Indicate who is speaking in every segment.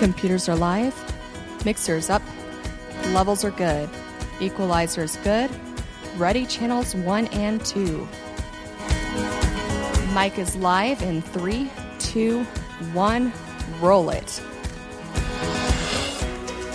Speaker 1: Computers are live, mixers up, levels are good, equalizers good, ready channels 1 and 2. Mic is live in three, two, one, roll it.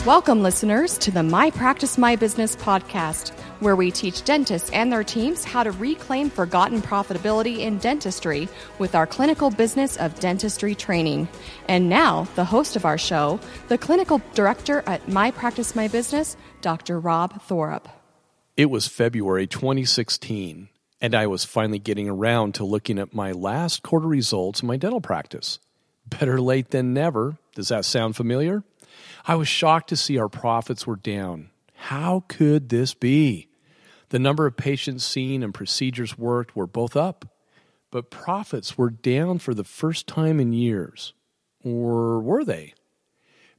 Speaker 1: Welcome, listeners, to the My Practice My Business podcast, where we teach dentists and their teams how to reclaim forgotten profitability in dentistry with our clinical business of dentistry training. And now, the host of our show, the clinical director at My Practice My Business, Dr. Rob Thorup.
Speaker 2: It was February 2016, and I was finally getting around to looking at my last quarter results in my dental practice. Better late than never. Does that sound familiar? I was shocked to see our profits were down. How could this be? The number of patients seen and procedures worked were both up, but profits were down for the first time in years. Or were they?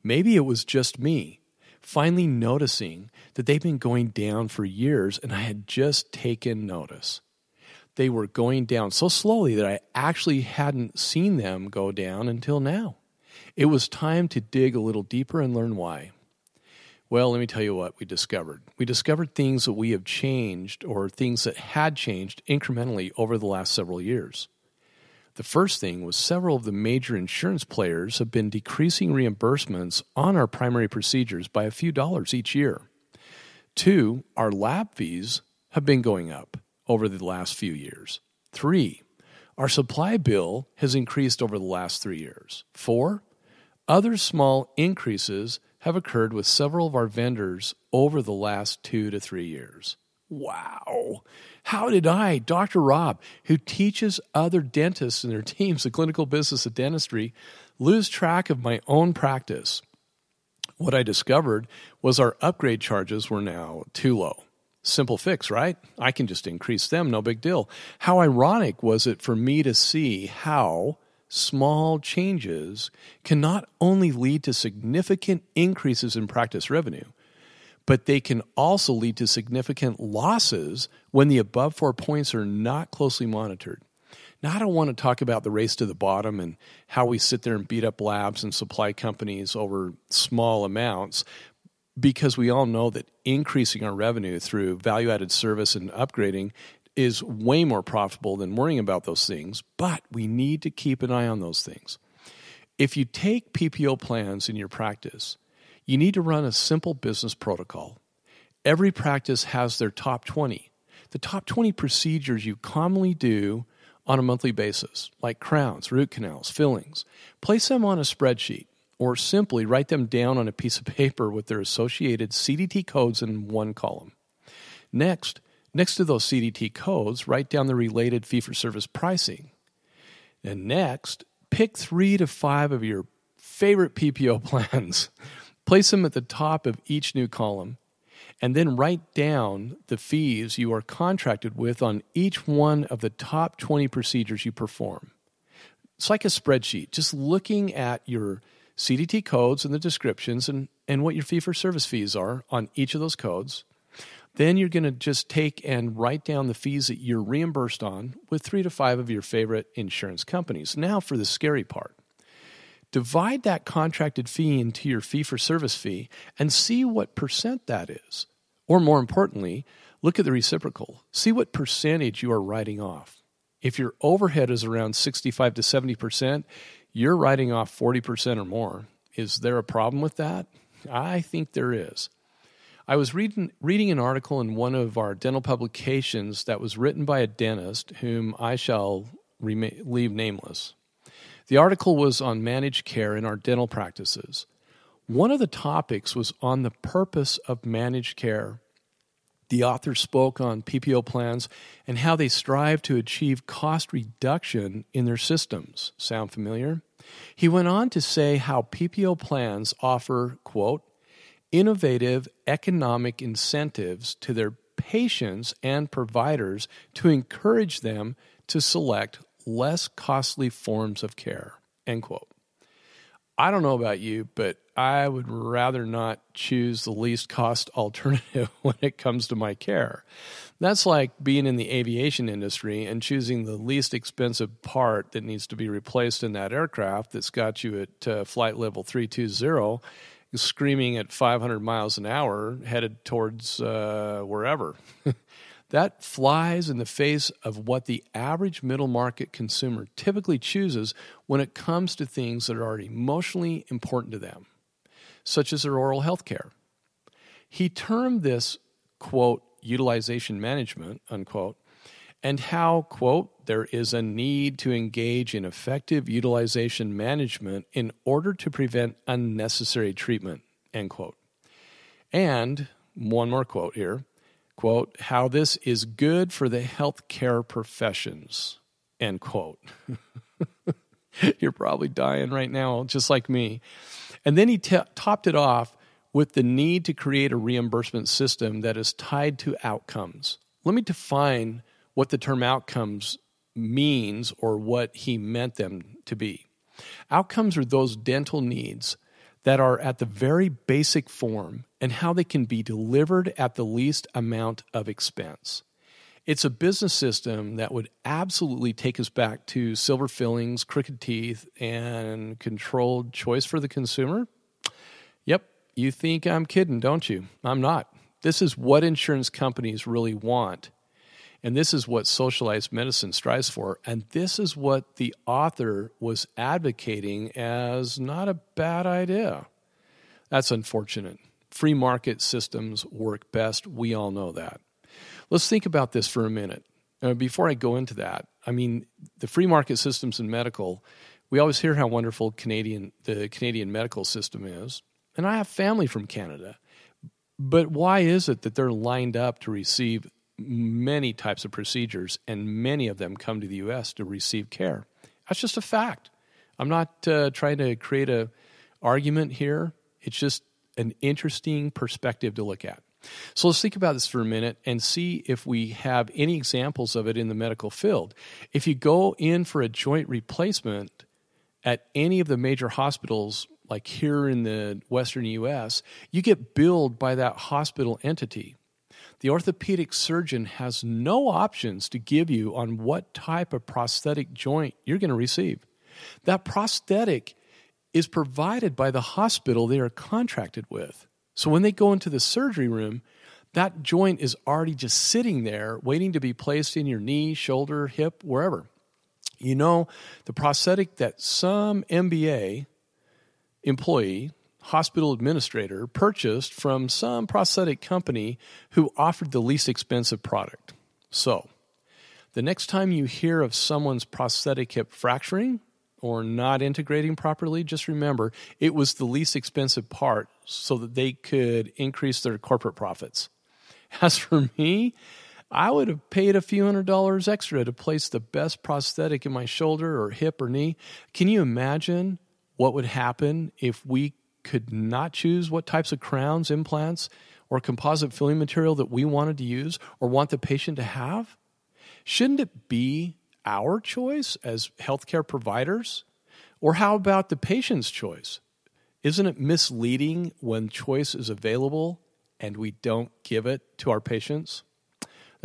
Speaker 2: Maybe it was just me, finally noticing that they've been going down for years and I had just taken notice. They were going down so slowly that I actually hadn't seen them go down until now. It was time to dig a little deeper and learn why. Well, let me tell you what we discovered. We discovered things that we have changed or things that had changed incrementally over the last several years. The first thing was several of the major insurance players have been decreasing reimbursements on our primary procedures by a few dollars each year. Two, our lab fees have been going up over the last few years. Three, our supply bill has increased over the last three years. Four, other small increases have occurred with several of our vendors over the last two to three years. Wow. How did I, Dr. Rob, who teaches other dentists and their teams the clinical business of dentistry, lose track of my own practice? What I discovered was our upgrade charges were now too low. Simple fix, right? I can just increase them, no big deal. How ironic was it for me to see how small changes can not only lead to significant increases in practice revenue, but they can also lead to significant losses when the above four points are not closely monitored. Now, I don't want to talk about the race to the bottom and how we sit there and beat up labs and supply companies over small amounts, because we all know that increasing our revenue through value added service and upgrading is way more profitable than worrying about those things, but we need to keep an eye on those things. If you take PPO plans in your practice, you need to run a simple business protocol. Every practice has their top 20. The top 20 procedures you commonly do on a monthly basis, like crowns, root canals, fillings. Place them on a spreadsheet or simply write them down on a piece of paper with their associated CDT codes in one column. Next, Next to those CDT codes, write down the related fee for service pricing. And next, pick three to five of your favorite PPO plans, place them at the top of each new column, and then write down the fees you are contracted with on each one of the top 20 procedures you perform. It's like a spreadsheet, just looking at your CDT codes and the descriptions and, and what your fee for service fees are on each of those codes then you're going to just take and write down the fees that you're reimbursed on with three to five of your favorite insurance companies. Now, for the scary part divide that contracted fee into your fee for service fee and see what percent that is. Or more importantly, look at the reciprocal. See what percentage you are writing off. If your overhead is around 65 to 70%, you're writing off 40% or more. Is there a problem with that? I think there is. I was reading reading an article in one of our dental publications that was written by a dentist whom I shall leave nameless. The article was on managed care in our dental practices. One of the topics was on the purpose of managed care. The author spoke on PPO plans and how they strive to achieve cost reduction in their systems. Sound familiar? He went on to say how PPO plans offer, quote, innovative economic incentives to their patients and providers to encourage them to select less costly forms of care. End quote. I don't know about you, but I would rather not choose the least cost alternative when it comes to my care. That's like being in the aviation industry and choosing the least expensive part that needs to be replaced in that aircraft that's got you at uh, flight level 320, screaming at 500 miles an hour, headed towards uh, wherever. that flies in the face of what the average middle market consumer typically chooses when it comes to things that are emotionally important to them, such as their oral health care. He termed this, quote, utilization management, unquote, and how, quote, there is a need to engage in effective utilization management in order to prevent unnecessary treatment, end quote. And one more quote here, quote, how this is good for the healthcare professions, end quote. You're probably dying right now, just like me. And then he t- topped it off with the need to create a reimbursement system that is tied to outcomes. Let me define what the term outcomes means or what he meant them to be. Outcomes are those dental needs that are at the very basic form and how they can be delivered at the least amount of expense. It's a business system that would absolutely take us back to silver fillings, crooked teeth, and controlled choice for the consumer. Yep, you think I'm kidding, don't you? I'm not. This is what insurance companies really want. And this is what socialized medicine strives for. And this is what the author was advocating as not a bad idea. That's unfortunate. Free market systems work best. We all know that. Let's think about this for a minute. Before I go into that, I mean, the free market systems in medical, we always hear how wonderful Canadian the Canadian medical system is. And I have family from Canada. But why is it that they're lined up to receive many types of procedures and many of them come to the US to receive care? That's just a fact. I'm not uh, trying to create a argument here. It's just an interesting perspective to look at. So let's think about this for a minute and see if we have any examples of it in the medical field. If you go in for a joint replacement at any of the major hospitals like here in the Western US, you get billed by that hospital entity. The orthopedic surgeon has no options to give you on what type of prosthetic joint you're going to receive. That prosthetic is provided by the hospital they are contracted with. So when they go into the surgery room, that joint is already just sitting there waiting to be placed in your knee, shoulder, hip, wherever. You know, the prosthetic that some MBA employee, hospital administrator, purchased from some prosthetic company who offered the least expensive product. So, the next time you hear of someone's prosthetic hip fracturing or not integrating properly, just remember it was the least expensive part so that they could increase their corporate profits. As for me, I would have paid a few hundred dollars extra to place the best prosthetic in my shoulder or hip or knee. Can you imagine what would happen if we could not choose what types of crowns, implants, or composite filling material that we wanted to use or want the patient to have? Shouldn't it be our choice as healthcare providers? Or how about the patient's choice? Isn't it misleading when choice is available and we don't give it to our patients?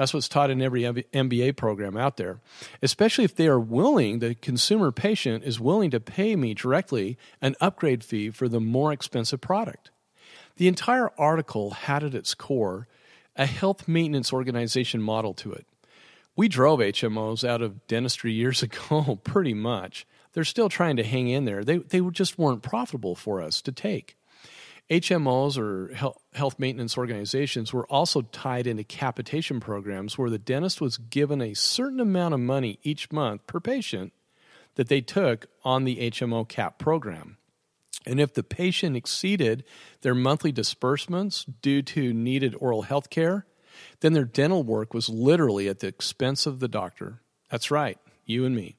Speaker 2: That's what's taught in every MBA program out there. Especially if they are willing, the consumer patient is willing to pay me directly an upgrade fee for the more expensive product. The entire article had at its core a health maintenance organization model to it. We drove HMOs out of dentistry years ago, pretty much. They're still trying to hang in there. They, they just weren't profitable for us to take. HMOs or health maintenance organizations were also tied into capitation programs where the dentist was given a certain amount of money each month per patient that they took on the HMO cap program. And if the patient exceeded their monthly disbursements due to needed oral health care, then their dental work was literally at the expense of the doctor. That's right, you and me.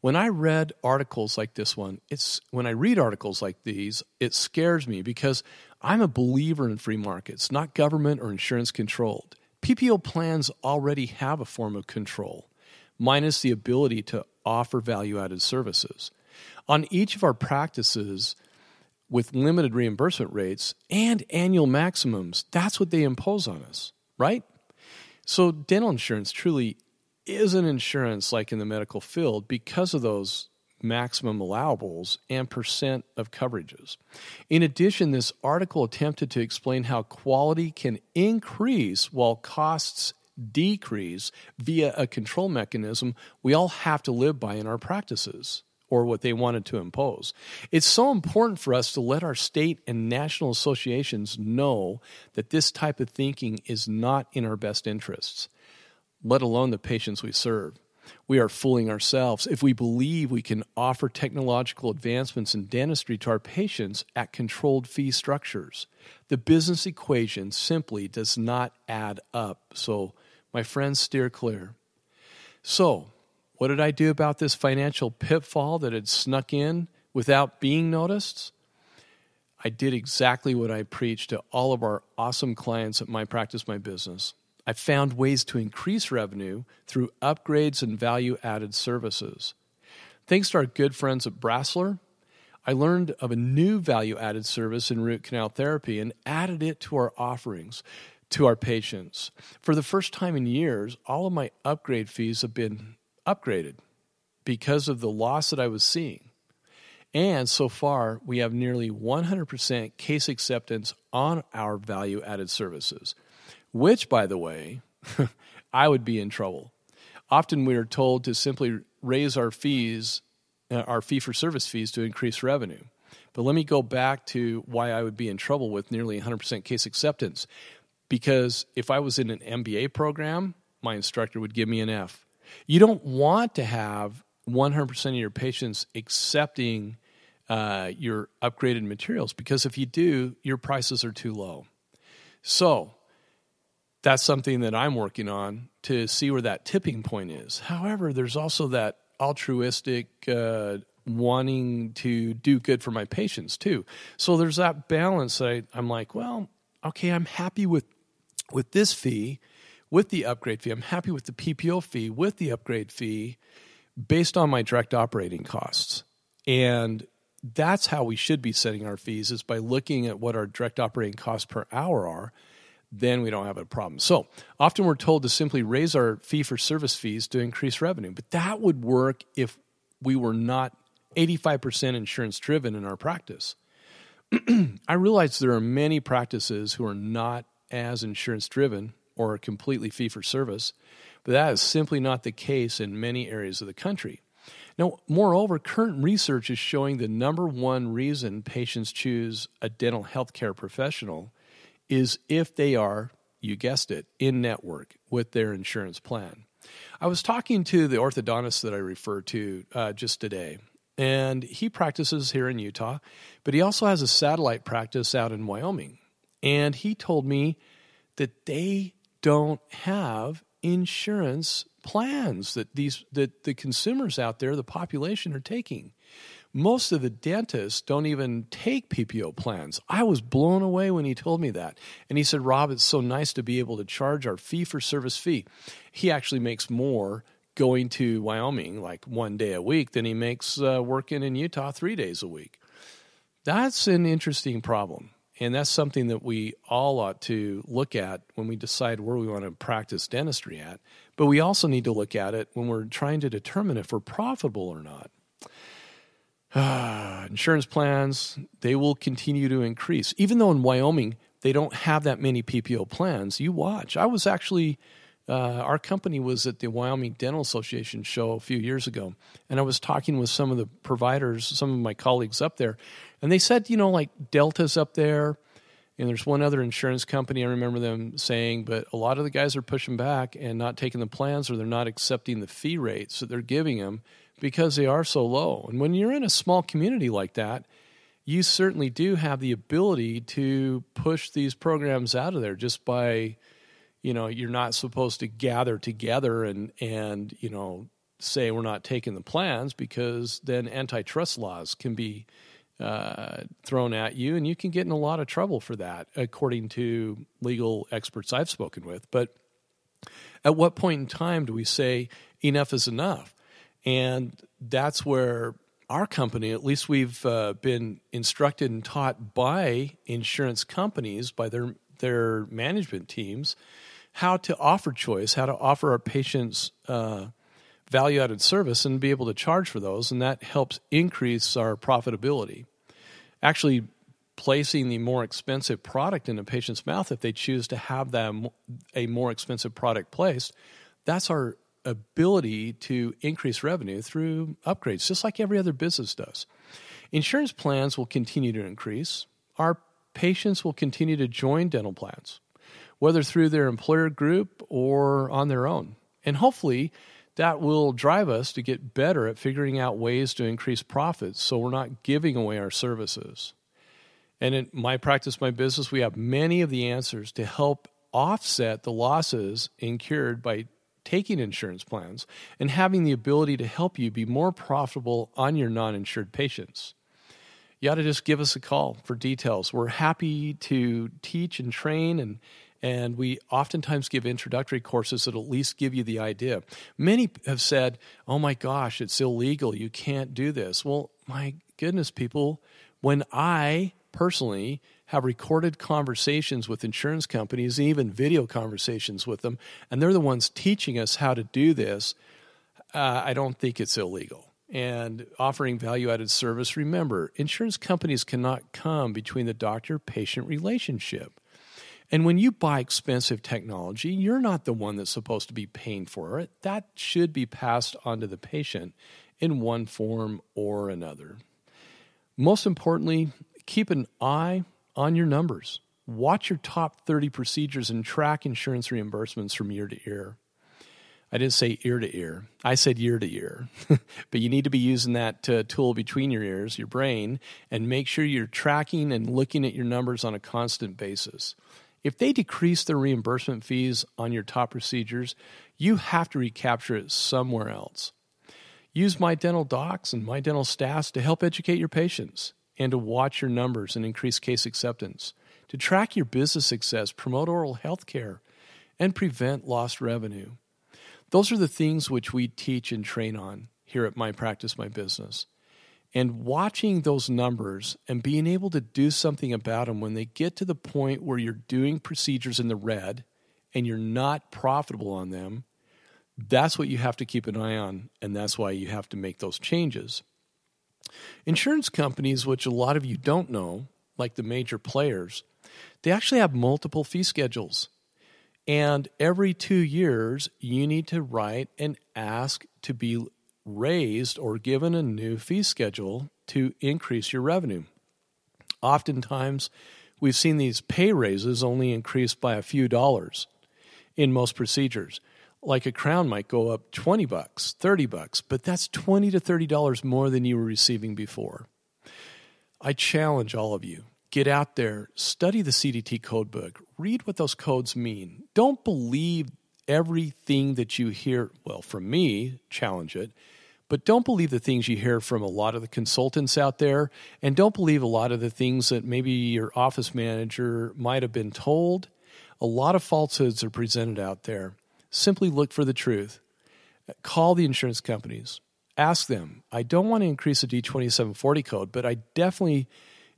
Speaker 2: When I read articles like this one, it's when I read articles like these, it scares me because I'm a believer in free markets, not government or insurance controlled. PPO plans already have a form of control, minus the ability to offer value added services. On each of our practices, with limited reimbursement rates and annual maximums. That's what they impose on us, right? So, dental insurance truly is an insurance like in the medical field because of those maximum allowables and percent of coverages. In addition, this article attempted to explain how quality can increase while costs decrease via a control mechanism we all have to live by in our practices or what they wanted to impose. It's so important for us to let our state and national associations know that this type of thinking is not in our best interests, let alone the patients we serve. We are fooling ourselves if we believe we can offer technological advancements in dentistry to our patients at controlled fee structures. The business equation simply does not add up. So, my friends, steer clear. So, what did I do about this financial pitfall that had snuck in without being noticed? I did exactly what I preached to all of our awesome clients at My Practice My Business. I found ways to increase revenue through upgrades and value added services. Thanks to our good friends at Brasseler, I learned of a new value added service in root canal therapy and added it to our offerings to our patients. For the first time in years, all of my upgrade fees have been upgraded because of the loss that I was seeing. And so far, we have nearly 100% case acceptance on our value added services, which, by the way, I would be in trouble. Often we are told to simply raise our fees, uh, our fee for service fees, to increase revenue. But let me go back to why I would be in trouble with nearly 100% case acceptance. Because if I was in an MBA program, my instructor would give me an F. You don't want to have 100% of your patients accepting uh, your upgraded materials because if you do, your prices are too low. So that's something that I'm working on to see where that tipping point is. However, there's also that altruistic uh, wanting to do good for my patients too. So there's that balance. I, I'm like, well, okay, I'm happy with with this fee with the upgrade fee. I'm happy with the PPO fee with the upgrade fee based on my direct operating costs. And that's how we should be setting our fees is by looking at what our direct operating costs per hour are then we don't have a problem. So often we're told to simply raise our fee for service fees to increase revenue, but that would work if we were not 85% insurance driven in our practice. I realize there are many practices who are not as insurance driven or completely fee for service, but that is simply not the case in many areas of the country. Now, moreover, current research is showing the number one reason patients choose a dental health care professional is if they are, you guessed it, in network with their insurance plan. I was talking to the orthodontist that I referred to uh, just today, and he practices here in Utah, but he also has a satellite practice out in Wyoming. And he told me that they don't have insurance plans that these that the consumers out there, the population are taking. Most of the dentists don't even take PPO plans. I was blown away when he told me that. And he said, Rob, it's so nice to be able to charge our fee for service fee. He actually makes more going to Wyoming like one day a week than he makes uh, working in Utah three days a week. That's an interesting problem. And that's something that we all ought to look at when we decide where we want to practice dentistry at. But we also need to look at it when we're trying to determine if we're profitable or not. Insurance plans, they will continue to increase. Even though in Wyoming, they don't have that many PPO plans, you watch. I was actually, uh, our company was at the Wyoming Dental Association show a few years ago, and I was talking with some of the providers, some of my colleagues up there, and they said, you know, like Delta's up there, and there's one other insurance company I remember them saying, but a lot of the guys are pushing back and not taking the plans or they're not accepting the fee rates that they're giving them because they are so low. And when you're in a small community like that, you certainly do have the ability to push these programs out of there just by, you know, you're not supposed to gather together and and you know say we're not taking the plans because then antitrust laws can be uh, thrown at you, and you can get in a lot of trouble for that, according to legal experts I've spoken with. But at what point in time do we say enough is enough? And that's where our company, at least we've uh, been instructed and taught by insurance companies, by their their management teams, how to offer choice, how to offer our patients uh, value added service, and be able to charge for those, and that helps increase our profitability. Actually, placing the more expensive product in a patient's mouth, if they choose to have them a more expensive product placed, that's our ability to increase revenue through upgrades, just like every other business does. Insurance plans will continue to increase. Our patients will continue to join dental plans, whether through their employer group or on their own. And hopefully, that will drive us to get better at figuring out ways to increase profits so we're not giving away our services. And in my practice, my business, we have many of the answers to help offset the losses incurred by taking insurance plans and having the ability to help you be more profitable on your non insured patients. You ought to just give us a call for details. We're happy to teach and train and and we oftentimes give introductory courses that at least give you the idea. Many have said, "Oh my gosh, it's illegal. You can't do this." Well, my goodness, people, when I personally have recorded conversations with insurance companies, even video conversations with them, and they're the ones teaching us how to do this, uh, I don't think it's illegal. And offering value added service, remember, insurance companies cannot come between the doctor patient relationship. And when you buy expensive technology, you're not the one that's supposed to be paying for it. That should be passed on to the patient in one form or another. Most importantly, keep an eye on your numbers. Watch your top 30 procedures and track insurance reimbursements from year to year. I didn't say ear to ear. I said year to year. but you need to be using that uh, tool between your ears, your brain, and make sure you're tracking and looking at your numbers on a constant basis. If they decrease the reimbursement fees on your top procedures, you have to recapture it somewhere else. Use my dental docs and my dental staffs to help educate your patients and to watch your numbers and increase case acceptance, to track your business success, promote oral health care, and prevent lost revenue. Those are the things which we teach and train on here at My Practice, My Business. And watching those numbers and being able to do something about them when they get to the point where you're doing procedures in the red and you're not profitable on them, that's what you have to keep an eye on. And that's why you have to make those changes. Insurance companies, which a lot of you don't know, like the major players, they actually have multiple fee schedules. And every two years, you need to write and ask to be raised or given a new fee schedule to increase your revenue. Oftentimes, we've seen these pay raises only increase by a few dollars in most procedures like a crown might go up 20 bucks, 30 bucks, but that's 20 to 30 dollars more than you were receiving before. I challenge all of you. Get out there, study the CDT code book, read what those codes mean. Don't believe everything that you hear, well, from me, challenge it, but don't believe the things you hear from a lot of the consultants out there, and don't believe a lot of the things that maybe your office manager might have been told. A lot of falsehoods are presented out there. Simply look for the truth. Call the insurance companies. Ask them, I don't want to increase the D2740 code, but I definitely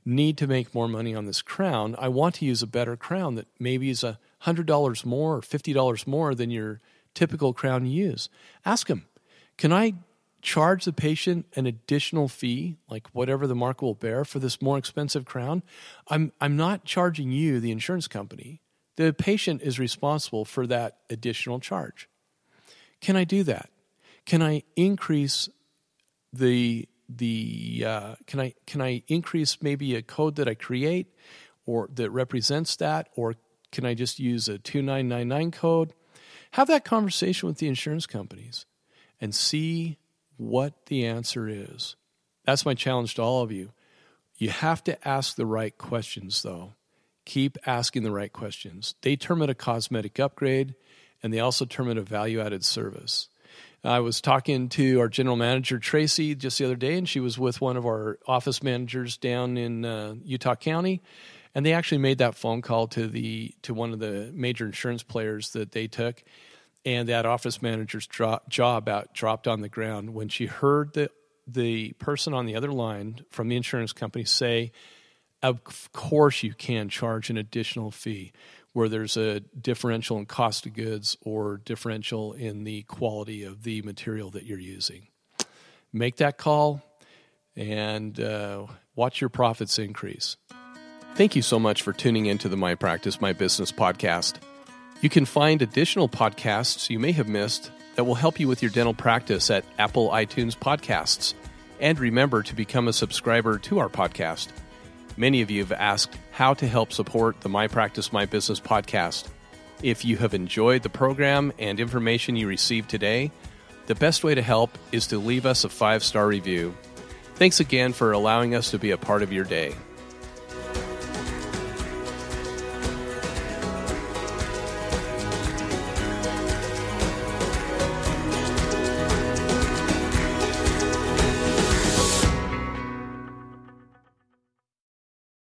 Speaker 2: need to make more money on this crown. I want to use a better crown that maybe is a $100 more or $50 more than your typical crown you use. Ask them, can I charge the patient an additional fee, like whatever the market will bear for this more expensive crown? I'm, I'm not charging you, the insurance company the patient is responsible for that additional charge. Can I do that? Can I increase the the uh, can I can I increase maybe a code that I create or that represents that, or can I just use a two nine nine nine code? Have that conversation with the insurance companies and see what the answer is. That's my challenge to all of you. You have to ask the right questions, though keep asking the right questions. They term it a cosmetic upgrade, and they also term it a value added service. I was talking to our general manager, Tracy, just the other day, and she was with one of our office managers down in uh, Utah County. And they actually made that phone call to the to one of the major insurance players that they took, and that office manager's dro- jaw about dropped on the ground when she heard the the person on the other line from the insurance company say, of course, you can charge an additional fee where there's a differential in cost of goods or differential in the quality of the material that you're using. Make that call and uh, watch your profits increase. Thank you so much for tuning into the My Practice, My Business podcast. You can find additional podcasts you may have missed that will help you with your dental practice at Apple iTunes Podcasts. And remember to become a subscriber to our podcast. Many of you have asked how to help support the My Practice, My Business podcast. If you have enjoyed the program and information you received today, the best way to help is to leave us a five star review. Thanks again for allowing us to be a part of your day.